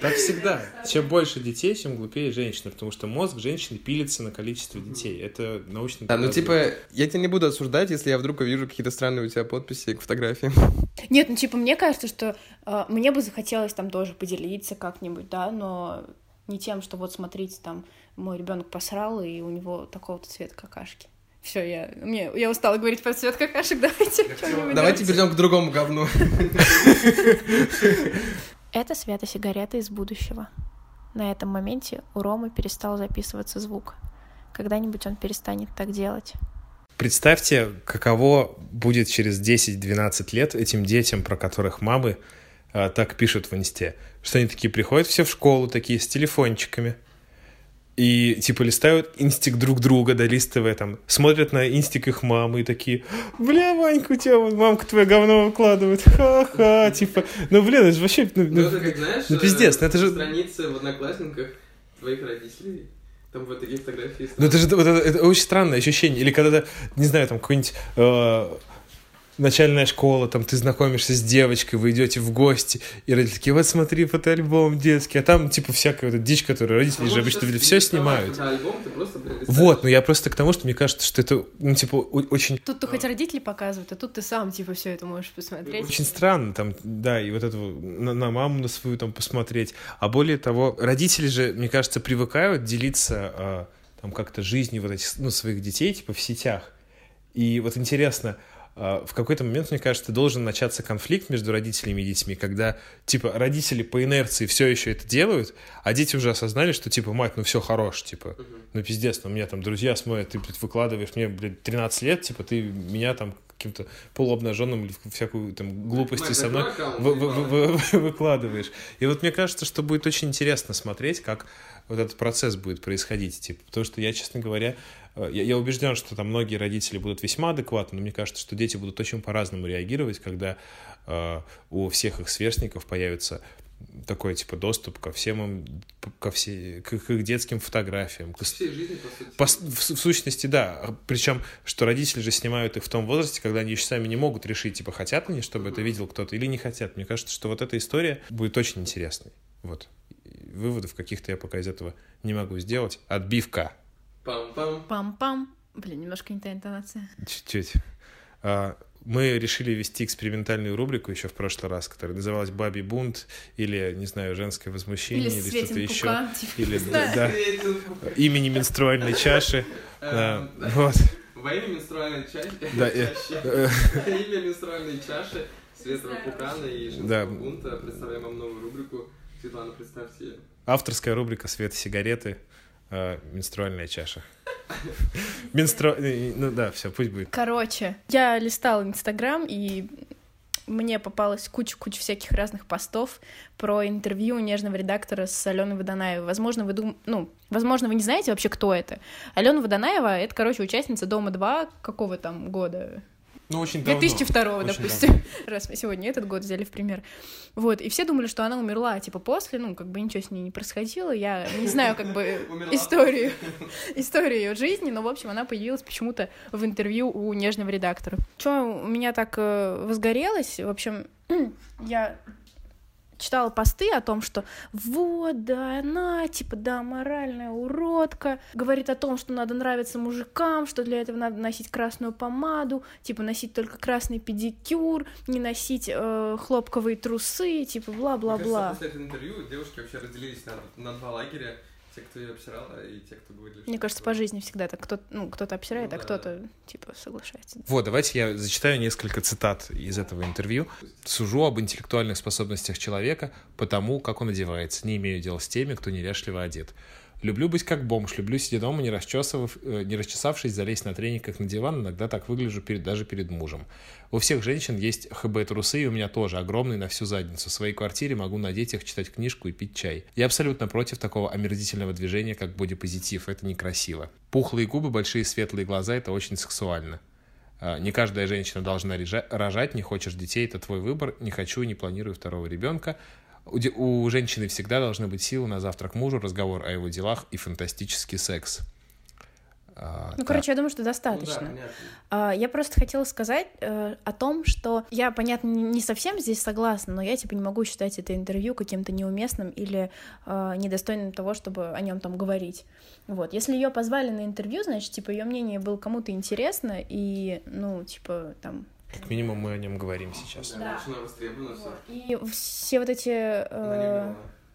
Так всегда. Чем больше детей, чем глупее женщина, потому что мозг женщины пилится на количество детей. Это научно. Да, ну типа, я тебя не буду осуждать, если я вдруг увижу какие-то странные у тебя подписи к фотографиям. Нет, ну типа, мне кажется, что э, мне бы захотелось там тоже поделиться как-нибудь, да, но не тем, что вот смотрите, там мой ребенок посрал, и у него такого-то цвета какашки. Все, я, мне, я устала говорить про цвет какашек, давайте Давайте перейдем к другому говну. Это Света сигарета из будущего. На этом моменте у Ромы перестал записываться звук. Когда-нибудь он перестанет так делать. Представьте, каково будет через 10-12 лет этим детям, про которых мамы а, так пишут в инсте. Что они такие приходят все в школу, такие с телефончиками. И типа листают инстик друг друга, да, листовые там, смотрят на инстик их мамы и такие, бля, Ванька, у тебя мамка твоя говно выкладывает, ха-ха, типа, ну, блин, это же вообще, ну, Ну, это как, знаешь, ну, пиздец, ну, это же... страницы в Одноклассниках твоих родителей. Там вот такие фотографии. Ну, это же вот это, это очень странное ощущение. Или когда, то не знаю, там какой-нибудь э, начальная школа, там ты знакомишься с девочкой, вы идете в гости, и родители такие, вот смотри, фотоальбом детский, а там типа всякая вот эта дичь, которую родители же обычно все снимают. Альбом, Вот, но я просто к тому, что мне кажется, что это, ну, типа, очень Тут ты хоть родители показывают, а тут ты сам, типа, все это можешь посмотреть. Очень странно, там, да, и вот это на, на маму на свою там посмотреть. А более того, родители же, мне кажется, привыкают делиться а, там как-то жизнью вот этих, ну, своих детей, типа, в сетях. И вот интересно, а, в какой-то момент, мне кажется, должен начаться конфликт между родителями и детьми, когда, типа, родители по инерции все еще это делают, а дети уже осознали, что, типа, мать, ну все хорош, типа, ну пиздец, ну у меня там друзья смотрят, ты, блядь, выкладываешь мне, блядь, 13 лет, типа, ты меня там каким-то полуобнаженным или всякую там глупости Мать, со мной вы- вы- вы- вы- выкладываешь. И вот мне кажется, что будет очень интересно смотреть, как вот этот процесс будет происходить, типа, потому что я, честно говоря, я, я убежден, что там многие родители будут весьма адекватны, но мне кажется, что дети будут очень по-разному реагировать, когда э, у всех их сверстников появится такой типа доступ ко всем им, ко все, к, их- к их детским фотографиям, к, всей жизни, по сути. по в, в сущности, да. Причем, что родители же снимают их в том возрасте, когда они еще сами не могут решить, типа, хотят они, чтобы это видел кто-то, или не хотят. Мне кажется, что вот эта история будет очень интересной. Вот. Выводов каких-то я пока из этого не могу сделать. Отбивка. Пам-пам. Пам-пам. Блин, немножко не та интонация. Чуть-чуть. А, Мы решили вести экспериментальную рубрику еще в прошлый раз, которая называлась «Бабий бунт» или, не знаю, «Женское возмущение» или, что-то Светин еще. Типа, Или, да, имени менструальной чаши. Эм, вот. Во имя менструальной чаши. Да, э, э, Во имя менструальной чаши Светлого Пукана и. Женского бунта представляем вам новую рубрику. Светлана, представьте ее. Авторская рубрика «Свет сигареты», э, менструальная чаша. Менстру... Ну да, все, пусть будет. Короче, я листала Инстаграм, и мне попалась куча-куча всяких разных постов про интервью нежного редактора с Аленой Водонаевой. Возможно, вы дум... ну, возможно, вы не знаете вообще, кто это. Алена Водонаева — это, короче, участница «Дома-2» какого там года? Ну, очень 2002, Очень допустим. Раз мы сегодня этот год взяли в пример. Вот, и все думали, что она умерла, типа, после, ну, как бы ничего с ней не происходило. Я не знаю, как бы, историю, историю ее жизни, но, в общем, она появилась почему-то в интервью у нежного редактора. Что у меня так э, возгорелось? В общем, я читала посты о том, что вот, да, она, типа, да, моральная уродка, говорит о том, что надо нравиться мужикам, что для этого надо носить красную помаду, типа, носить только красный педикюр, не носить э, хлопковые трусы, типа, бла-бла-бла. после этого интервью девушки вообще разделились на, на два лагеря. Те, кто ее обсирала, и те, кто говорили, Мне кажется, по жизни всегда так. Кто, ну, кто-то обсирает, Ну а да, кто-то, типа, соглашается. Вот, давайте я зачитаю несколько цитат из этого интервью. «Сужу об интеллектуальных способностях человека по тому, как он одевается. Не имею дела с теми, кто неряшливо одет. Люблю быть как бомж, люблю сидя дома, не, расчесывав, э, не расчесавшись, залезть на трениках на диван, иногда так выгляжу перед, даже перед мужем. У всех женщин есть ХБ-трусы, и у меня тоже, огромные на всю задницу. В своей квартире могу надеть их, читать книжку и пить чай. Я абсолютно против такого омерзительного движения, как бодипозитив. Это некрасиво. Пухлые губы, большие светлые глаза — это очень сексуально. А, Не каждая женщина должна рожать, не хочешь детей, это твой выбор, не хочу и не планирую второго ребенка. У, де- у женщины всегда должны быть силы на завтрак мужу, разговор о его делах и фантастический секс. А, Ну, так. короче, я думаю, что Ну да, достаточно. понятно. А, Я просто хотела сказать э, о том, что я, понятно, не не совсем здесь согласна, но я типа не могу считать это интервью каким-то неуместным или э, недостойным того, чтобы о нем там говорить. Вот, если ее позвали на интервью, значит, типа ее мнение было кому-то интересно и, ну, типа там. Как минимум мы о нем говорим сейчас. Да. И все вот эти э,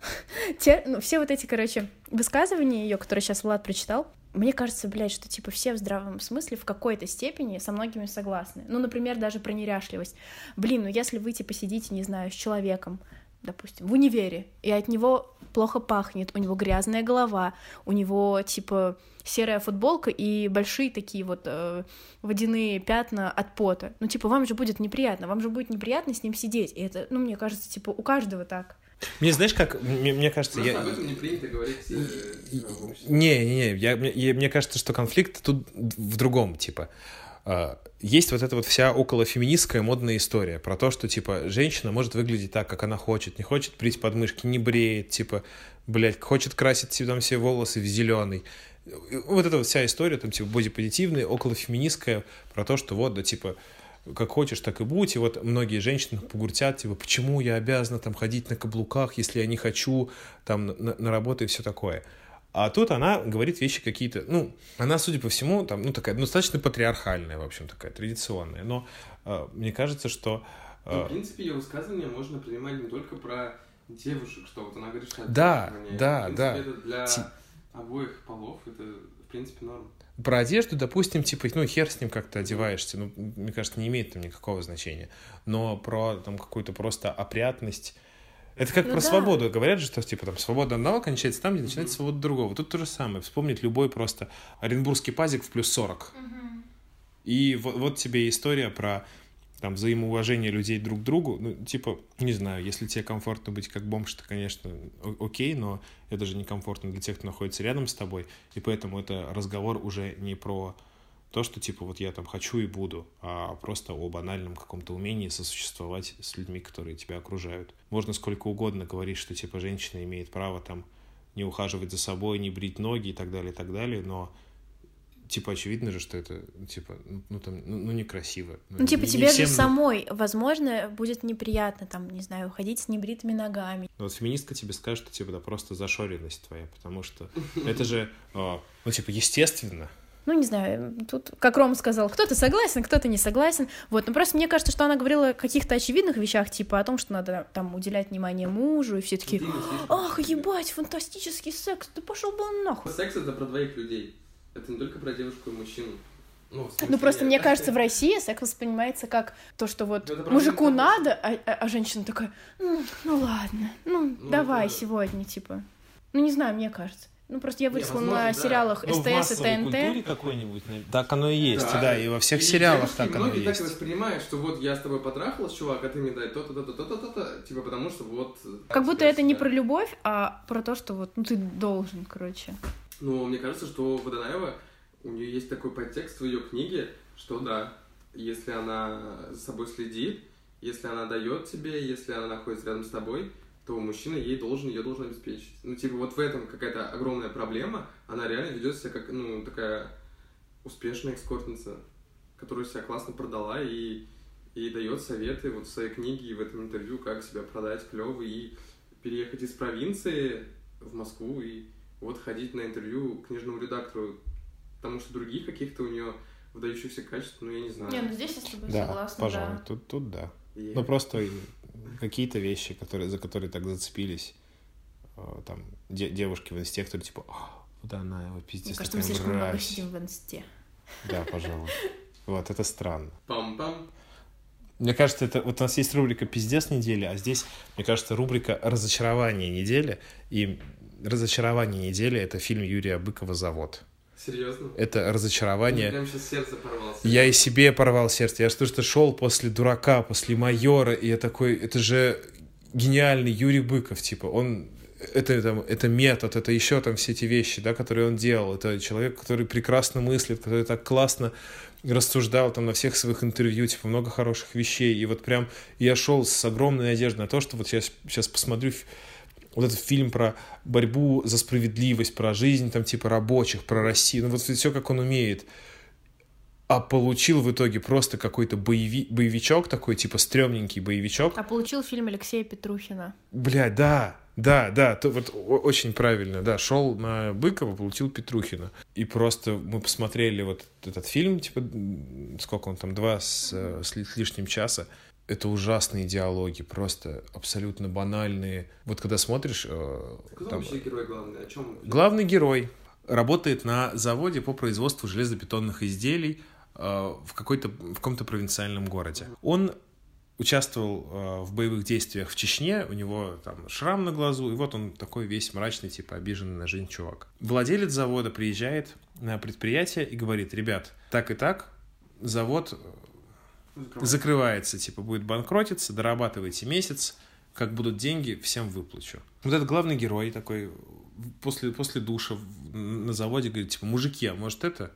те, ну, все вот эти, короче, высказывания ее, которые сейчас Влад прочитал, мне кажется, блядь, что, типа, все в здравом смысле в какой-то степени со многими согласны. Ну, например, даже про неряшливость. Блин, ну если вы, типа, сидите, не знаю, с человеком, допустим, в универе, и от него плохо пахнет, у него грязная голова, у него, типа, серая футболка и большие такие вот э, водяные пятна от пота. Ну, типа, вам же будет неприятно, вам же будет неприятно с ним сидеть. И это, ну, мне кажется, типа, у каждого так. Мне знаешь, как мне, мне кажется, Просто я об этом не принято говорить э, обществе. не, не, не, я, мне, я- мне кажется, что конфликт тут в другом, типа. Есть вот эта вот вся околофеминистская модная история про то, что, типа, женщина может выглядеть так, как она хочет, не хочет брить подмышки, не бреет, типа, блядь, хочет красить себе там все волосы в зеленый. Вот эта вот вся история, там, типа, бодипозитивная, околофеминистская, про то, что вот, да, типа, как хочешь, так и будь. И вот многие женщины погуртят, типа, почему я обязана там ходить на каблуках, если я не хочу там на- на работу и все такое. А тут она говорит вещи какие-то, ну, она, судя по всему, там, ну, такая, ну, достаточно патриархальная, в общем, такая, традиционная. Но э, мне кажется, что... э, Ну, в принципе, ее высказывания можно принимать не только про девушек, что вот она говорит, что Да, отдерживание. да, в принципе, да. это для Ти- обоих полов, это, в принципе, норм. Про одежду, допустим, типа, ну, хер с ним как-то одеваешься, ну, мне кажется, не имеет там никакого значения. Но про там какую-то просто опрятность, это как Ну про да. свободу. Говорят же, что типа там свобода одного кончается там, где начинается свобода другого. Тут то же самое. Вспомнить любой просто оренбургский пазик в плюс 40. И вот, вот тебе история про там взаимоуважение людей друг к другу. Ну, типа, не знаю, если тебе комфортно быть как бомж, то, конечно, окей, но это же некомфортно для тех, кто находится рядом с тобой. И поэтому это разговор уже не про то, что типа вот я там хочу и буду, а просто о банальном каком-то умении сосуществовать с людьми, которые тебя окружают. Можно сколько угодно говорить, что типа женщина имеет право там не ухаживать за собой, не брить ноги и так далее, и так далее, но типа очевидно же, что это ну, типа ну, ну, там ну, ну, некрасиво. Ну, типа, не тебе же всем- самой, возможно, будет неприятно, там, не знаю, ходить с небритыми ногами. Ну, Вот феминистка тебе скажет, что типа да просто зашоренность твоя, потому что это же, а, ну типа естественно. Ну, не знаю, тут, как Рома сказал, кто-то согласен, кто-то не согласен. Вот, но просто мне кажется, что она говорила о каких-то очевидных вещах, типа о том, что надо там уделять внимание мужу, и все такие, ах, ебать, фантастический секс, да пошел бы он нахуй. Секс это про двоих людей. Это не только про девушку и мужчину. Ну, смысле, Ну, просто нет. мне кажется, в России секс воспринимается как то, что вот Ну, это мужику надо, а, а- а женщина такая, ну, ну ладно, ну, Ну, давай это- сегодня, типа. Ну, не знаю, мне кажется. Ну, просто я выросла возможно, на да. сериалах Ну, СТС и ТНТ. какой-нибудь, так оно и есть, Да. да, и во всех И сериалах так оно и многие так есть. воспринимают, что вот я с тобой потрахалась, чувак, а ты мне дай то-то, то-то, то-то, то-то, типа потому что вот... Как будто это не про любовь, а про то, что вот, ну, ты должен, короче. Ну, мне кажется, что Водонаева, у нее есть такой подтекст в ее книге, что да, если она за собой следит, если она дает тебе, если она находится рядом с тобой, то мужчина ей должен, ее должен обеспечить. Ну, типа, вот в этом какая-то огромная проблема, она реально ведет себя как, ну, такая успешная экскортница, которая себя классно продала и, и дает советы вот в своей книге и в этом интервью, как себя продать клево и переехать из провинции в Москву и вот ходить на интервью к книжному редактору, потому что других каких-то у нее выдающихся качеств, ну, я не знаю. Не, ну здесь я с тобой Да, согласна, пожалуй, да. тут, тут да. И- Ну, просто какие-то вещи, которые, за которые так зацепились, э, там, де- девушки в инсте, которые типа, «А, вот она его Мне пиздец, кажется, мы слишком много мразь». сидим в инсте. Да, пожалуй. Вот, это странно. Пам-пам. Мне кажется, это вот у нас есть рубрика «Пиздец недели», а здесь, мне кажется, рубрика «Разочарование недели». И «Разочарование недели» — это фильм Юрия Быкова «Завод». Серьезно? Это разочарование. Прям сейчас сердце порвалось. Я и себе порвал сердце. Я что что шел после дурака, после майора, и я такой, это же гениальный Юрий Быков, типа, он это, там, это метод, это еще там все эти вещи, да, которые он делал. Это человек, который прекрасно мыслит, который так классно рассуждал там на всех своих интервью, типа, много хороших вещей. И вот прям я шел с огромной надеждой на то, что вот сейчас, сейчас посмотрю вот этот фильм про борьбу за справедливость, про жизнь там типа рабочих, про Россию, ну вот все, как он умеет. А получил в итоге просто какой-то боеви... боевичок такой, типа стрёмненький боевичок. А получил фильм Алексея Петрухина. Блядь, да, да, да, то вот очень правильно, да, шел на Быкова, получил Петрухина. И просто мы посмотрели вот этот фильм, типа, сколько он там, два с, э, с лишним часа. Это ужасные диалоги, просто абсолютно банальные. Вот когда смотришь... э, Кто там, вообще герой главный? О чем? Главный герой работает на заводе по производству железобетонных изделий э, в, какой-то, в каком-то провинциальном городе. Он участвовал э, в боевых действиях в Чечне, у него там шрам на глазу, и вот он такой весь мрачный, типа обиженный на жизнь чувак. Владелец завода приезжает на предприятие и говорит, ребят, так и так, завод закрывается, закрывается типа будет банкротиться, дорабатывайте месяц, как будут деньги, всем выплачу. Вот этот главный герой такой после, после душа на заводе говорит, типа, мужики, а может это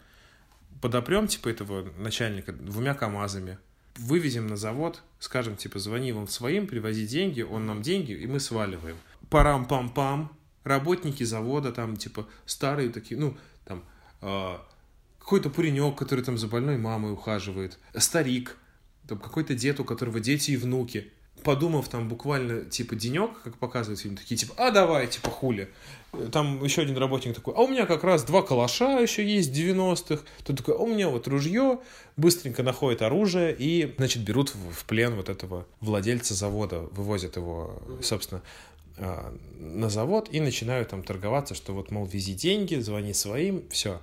подопрем, типа, этого начальника двумя КАМАЗами, вывезем на завод, скажем, типа, звони вам своим, привози деньги, он нам деньги, и мы сваливаем. Парам-пам-пам, работники завода, там, типа, старые такие, ну, там, э, какой-то паренек, который там за больной мамой ухаживает, старик, там какой-то дед, у которого дети и внуки подумав там буквально, типа, денек, как показывают фильм, такие, типа, а давай, типа, хули. Там еще один работник такой, а у меня как раз два калаша еще есть 90-х. Тут такой, а у меня вот ружье, быстренько находит оружие и, значит, берут в плен вот этого владельца завода, вывозят его, собственно, а, на завод и начинают там торговаться, что вот, мол, вези деньги, звони своим, все.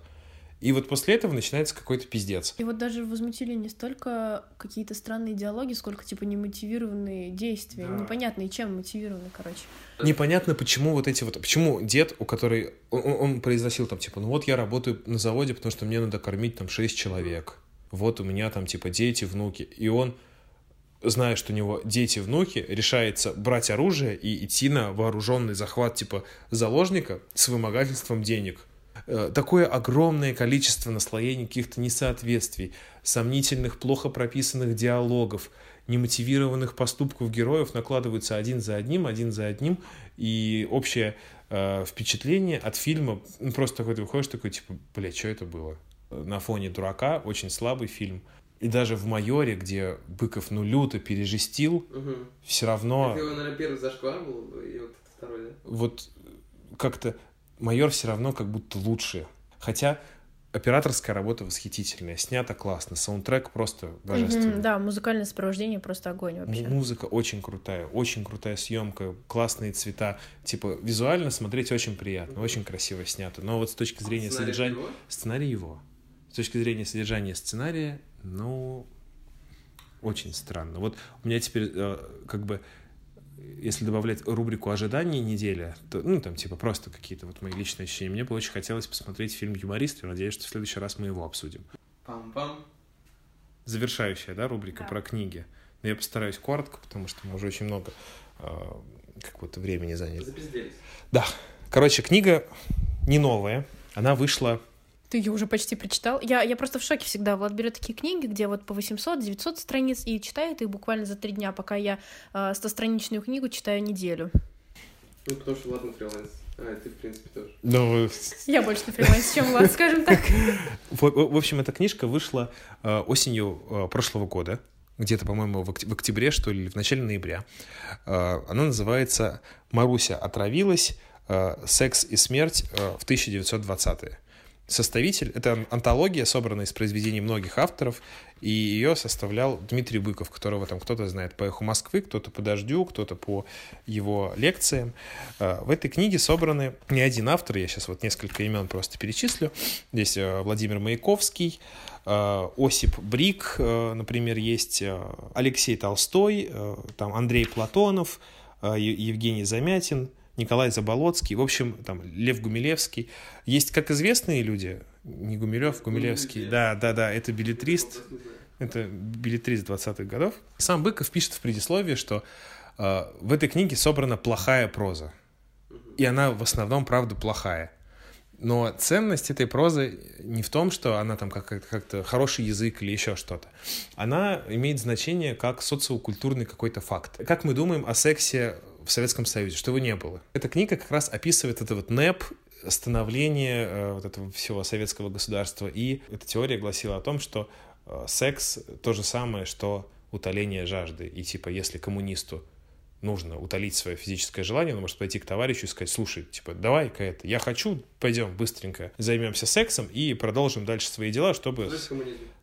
И вот после этого начинается какой-то пиздец. И вот даже возмутили не столько какие-то странные диалоги, сколько типа немотивированные действия. Да. Непонятно, и чем мотивированы, короче. Непонятно, почему вот эти вот... Почему дед, у которой... Он, он произносил там, типа, ну вот я работаю на заводе, потому что мне надо кормить там шесть человек. Вот у меня там, типа, дети, внуки. И он зная, что у него дети, внуки, решается брать оружие и идти на вооруженный захват типа заложника с вымогательством денег. Э, такое огромное количество наслоений каких-то несоответствий, сомнительных, плохо прописанных диалогов, немотивированных поступков героев накладываются один за одним, один за одним, и общее э, впечатление от фильма, ну, просто такой ты выходишь, такой, типа, блядь, что это было? На фоне дурака очень слабый фильм. И даже в «Майоре», где Быков, ну, люто пережестил, угу. все равно... Это его, наверное, первый зашквар был, и вот второй, да? Вот как-то майор все равно как будто лучше. Хотя операторская работа восхитительная, снято классно, саундтрек просто божественный. Mm-hmm, да, музыкальное сопровождение просто огонь вообще. Музыка очень крутая, очень крутая съемка, классные цвета. Типа визуально смотреть очень приятно, mm-hmm. очень красиво снято. Но вот с точки зрения а содержания... Его? Сценарий его. С точки зрения содержания сценария, ну, очень странно. Вот у меня теперь э, как бы если добавлять рубрику ожидания недели, то, ну, там, типа, просто какие-то вот мои личные ощущения, мне бы очень хотелось посмотреть фильм «Юморист», и надеюсь, что в следующий раз мы его обсудим. Пам-пам. Завершающая, да, рубрика да. про книги. Но я постараюсь коротко, потому что мы уже очень много э, какого-то времени заняли. Запизделись. Да. Короче, книга не новая. Она вышла ты ее уже почти прочитал? Я, я просто в шоке всегда. Влад берет такие книги, где вот по 800-900 страниц и читает их буквально за три дня, пока я э, 100-страничную книгу читаю неделю. Ну, потому что Влад на фриланс. А, ты, в принципе, тоже. Ну, я больше на фрилансе, чем Влад, скажем так. В, в общем, эта книжка вышла э, осенью э, прошлого года где-то, по-моему, в октябре, что ли, в начале ноября. Э, она называется «Маруся отравилась. Секс и смерть в 1920-е» составитель. Это антология, собранная из произведений многих авторов, и ее составлял Дмитрий Быков, которого там кто-то знает по «Эху Москвы», кто-то по «Дождю», кто-то по его лекциям. А, в этой книге собраны не один автор, я сейчас вот несколько имен просто перечислю. Здесь а, Владимир Маяковский, а, Осип Брик, например, есть Алексей Толстой, там Андрей Платонов, Евгений Замятин – Николай Заболоцкий, в общем, там, Лев Гумилевский. Есть как известные люди, не Гумилев, Гумилевский, да, да, да, это билетрист, это билетрист 20-х годов. Сам Быков пишет в предисловии, что э, в этой книге собрана плохая проза. И она в основном, правда, плохая. Но ценность этой прозы не в том, что она там как-то как хороший язык или еще что-то. Она имеет значение как социокультурный какой-то факт. Как мы думаем о сексе в Советском Союзе, что его не было. Эта книга как раз описывает это вот НЭП, становление э, вот этого всего советского государства. И эта теория гласила о том, что э, секс то же самое, что утоление жажды. И типа, если коммунисту нужно утолить свое физическое желание, он может пойти к товарищу и сказать, слушай, типа, давай-ка это, я хочу, пойдем быстренько займемся сексом и продолжим дальше свои дела, чтобы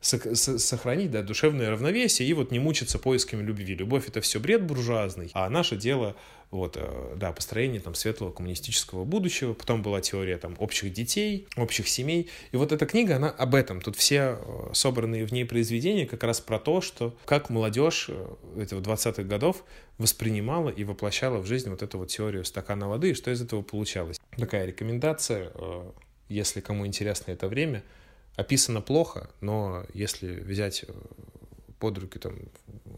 сохранить да, душевное равновесие и вот не мучиться поисками любви. Любовь — это все бред буржуазный, а наше дело вот, э, да, построение там светлого коммунистического будущего, потом была теория там общих детей, общих семей, и вот эта книга, она об этом, тут все э, собранные в ней произведения как раз про то, что как молодежь э, этого 20-х годов воспринимала и воплощала в жизнь вот эту вот теорию стакана воды, и что из этого получалось. Такая рекомендация, если кому интересно это время, описано плохо, но если взять под руки там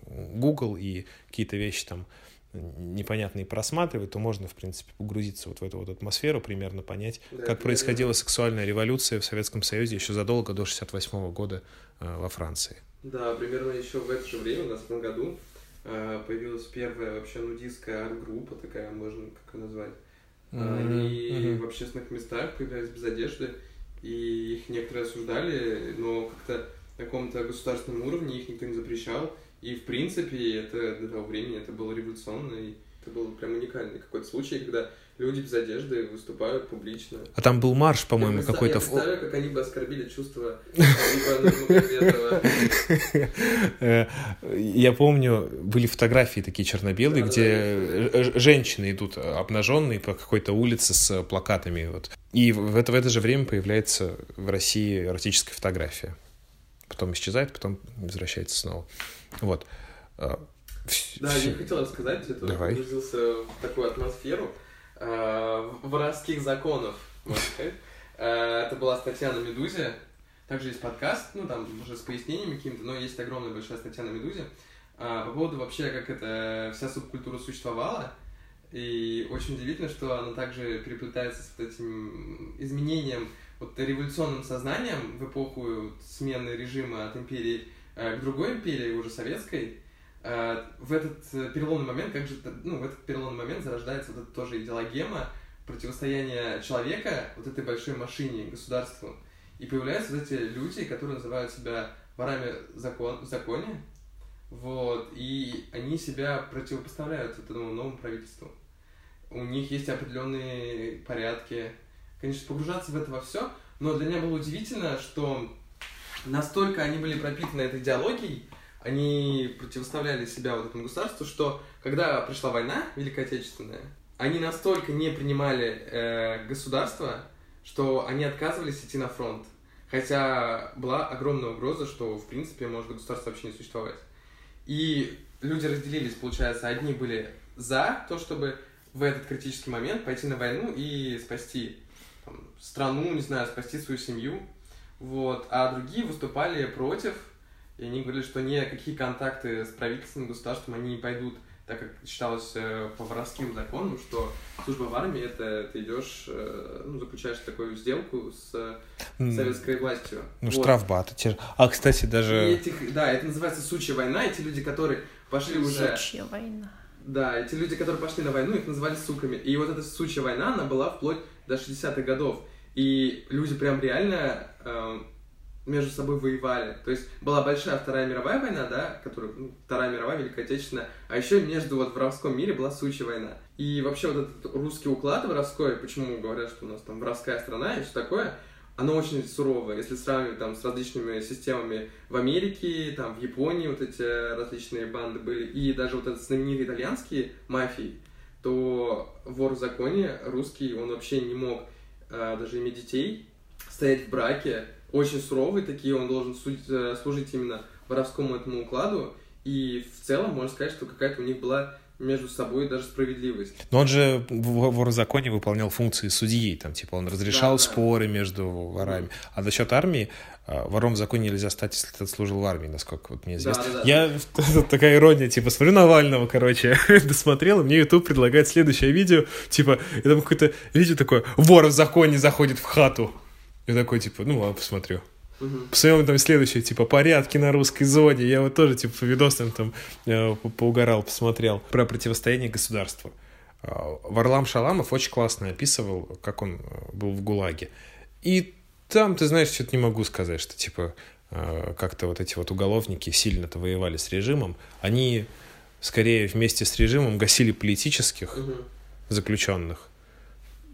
Google и какие-то вещи там непонятные просматривать, то можно, в принципе, погрузиться вот в эту вот атмосферу, примерно понять, да, как происходила сексуальная революция в Советском Союзе еще задолго до 68 года э, во Франции. Да, примерно еще в это же время, в 20 году, э, появилась первая вообще нудистская арт-группа, такая, можно как ее назвать. Mm-hmm. Они mm-hmm. в общественных местах появлялись без одежды, и их некоторые осуждали, но как-то на каком-то государственном уровне их никто не запрещал, и, в принципе, это до того времени это было революционно, и это был прям уникальный какой-то случай, когда люди без одежды выступают публично. А там был марш, по-моему, какой-то... Я представляю, как они бы оскорбили чувства э, Я помню, были фотографии такие черно-белые, где женщины идут обнаженные по какой-то улице с плакатами. Вот. И в это, в это же время появляется в России эротическая фотография. Потом исчезает, потом возвращается снова. Вот. А, да, я хотел рассказать, это Давай. погрузился в такую атмосферу э, воровских законов, можно сказать. Э, это была статья на «Медузе», также есть подкаст, ну, там уже с пояснениями какими-то, но есть огромная большая статья на «Медузе», э, по поводу вообще, как эта вся субкультура существовала, и очень удивительно, что она также переплетается с вот этим изменением, вот революционным сознанием в эпоху смены режима от империи к другой империи, уже советской, э, в этот э, переломный момент, как же, ну, в этот переломный момент зарождается вот эта тоже идеологема противостояния человека вот этой большой машине, государству. И появляются вот эти люди, которые называют себя ворами закон, в законе, вот, и они себя противопоставляют вот этому новому правительству. У них есть определенные порядки. Конечно, погружаться в это во все, но для меня было удивительно, что настолько они были пропитаны этой идеологией, они противоставляли себя вот этому государству, что когда пришла война Великая Отечественная, они настолько не принимали э, государство, что они отказывались идти на фронт. Хотя была огромная угроза, что, в принципе, может государство вообще не существовать. И люди разделились, получается, одни были за то, чтобы в этот критический момент пойти на войну и спасти там, страну, не знаю, спасти свою семью, вот, а другие выступали против, и они говорили, что никакие контакты с правительством, государством они не пойдут, так как считалось э, по воровским законам, что служба в армии это ты идешь, э, ну, заключаешь такую сделку с советской властью. Ну, вот. штрафбат. А, кстати, даже... этих, да, это называется сучья война, эти люди, которые пошли уже... Сучья война. Да, эти люди, которые пошли на войну, их называли суками. И вот эта сучья война, она была вплоть до 60-х годов. И люди прям реально э, между собой воевали. То есть была большая Вторая мировая война, да, которая, ну, Вторая мировая, Великая Отечественная, а еще между вот воровском мире была сучья война. И вообще вот этот русский уклад воровской, почему говорят, что у нас там воровская страна и все такое, оно очень суровое. Если сравнивать там с различными системами в Америке, там в Японии вот эти различные банды были, и даже вот этот знаменитый итальянские мафии, то вор в законе русский, он вообще не мог а, даже иметь детей, стоять в браке, очень суровые такие, он должен э, служить именно воровскому этому укладу, и в целом можно сказать, что какая-то у них была между собой даже справедливость. Но он же в законе выполнял функции судьи, там, типа, он разрешал да, споры да. между ворами. А за счет армии а, вором в законе нельзя стать, если ты служил в армии, насколько вот мне известно. Да, да, да. Я, тут такая ирония, типа, смотрю Навального, короче, досмотрел, и мне YouTube предлагает следующее видео, типа, и там какое-то видео такое, вор в законе заходит в хату. Я такой, типа, ну ладно, посмотрю. Угу. Посмотрим там следующее, типа, порядки на русской зоне. Я вот тоже, типа, по видосам там э, поугарал, посмотрел. Про противостояние государству. Э, Варлам Шаламов очень классно описывал, как он э, был в ГУЛАГе. И там, ты знаешь, что-то не могу сказать, что, типа, э, как-то вот эти вот уголовники сильно-то воевали с режимом. Они скорее вместе с режимом гасили политических Мгм. заключенных.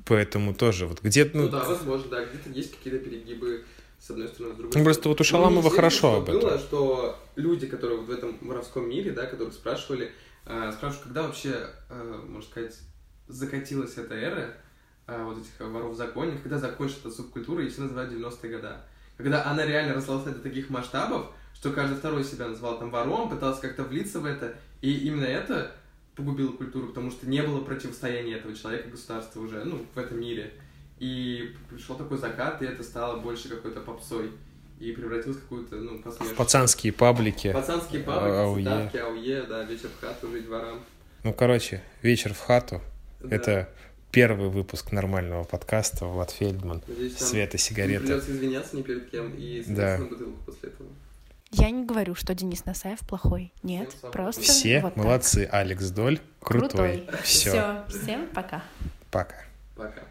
Поэтому тоже вот где-то... Ну, Ну, да, возможно, да, где-то есть какие-то перегибы с одной стороны, с другой Ну, просто вот у Шаламова интересно, хорошо об этом. было, что люди, которые вот в этом воровском мире, да, которых спрашивали, э, спрашивают, когда вообще, э, можно сказать, закатилась эта эра э, вот этих воров в законе, когда закончится эта субкультура, и все называют 90-е годы. Когда она реально рослась до таких масштабов, что каждый второй себя называл там вором, пытался как-то влиться в это, и именно это погубило культуру, потому что не было противостояния этого человека государства уже, ну, в этом мире. И пришел такой закат, и это стало больше какой-то попсой. И превратилось в какую-то, ну, в посмешку. пацанские паблики. Пацанские А, папы, ауе. да, вечер в хату, жить ворам. Ну, короче, вечер в хату. Да. Это первый выпуск нормального подкаста. Влад Фельдман, Надеюсь, Света, сигареты. придется извиняться ни перед кем и Да. бутылку после этого. Я не говорю, что Денис Насаев плохой. Нет, Всем просто Все вот так. молодцы. Алекс Доль крутой. Крутой. Все. Все, всем пока. Пока. Пока.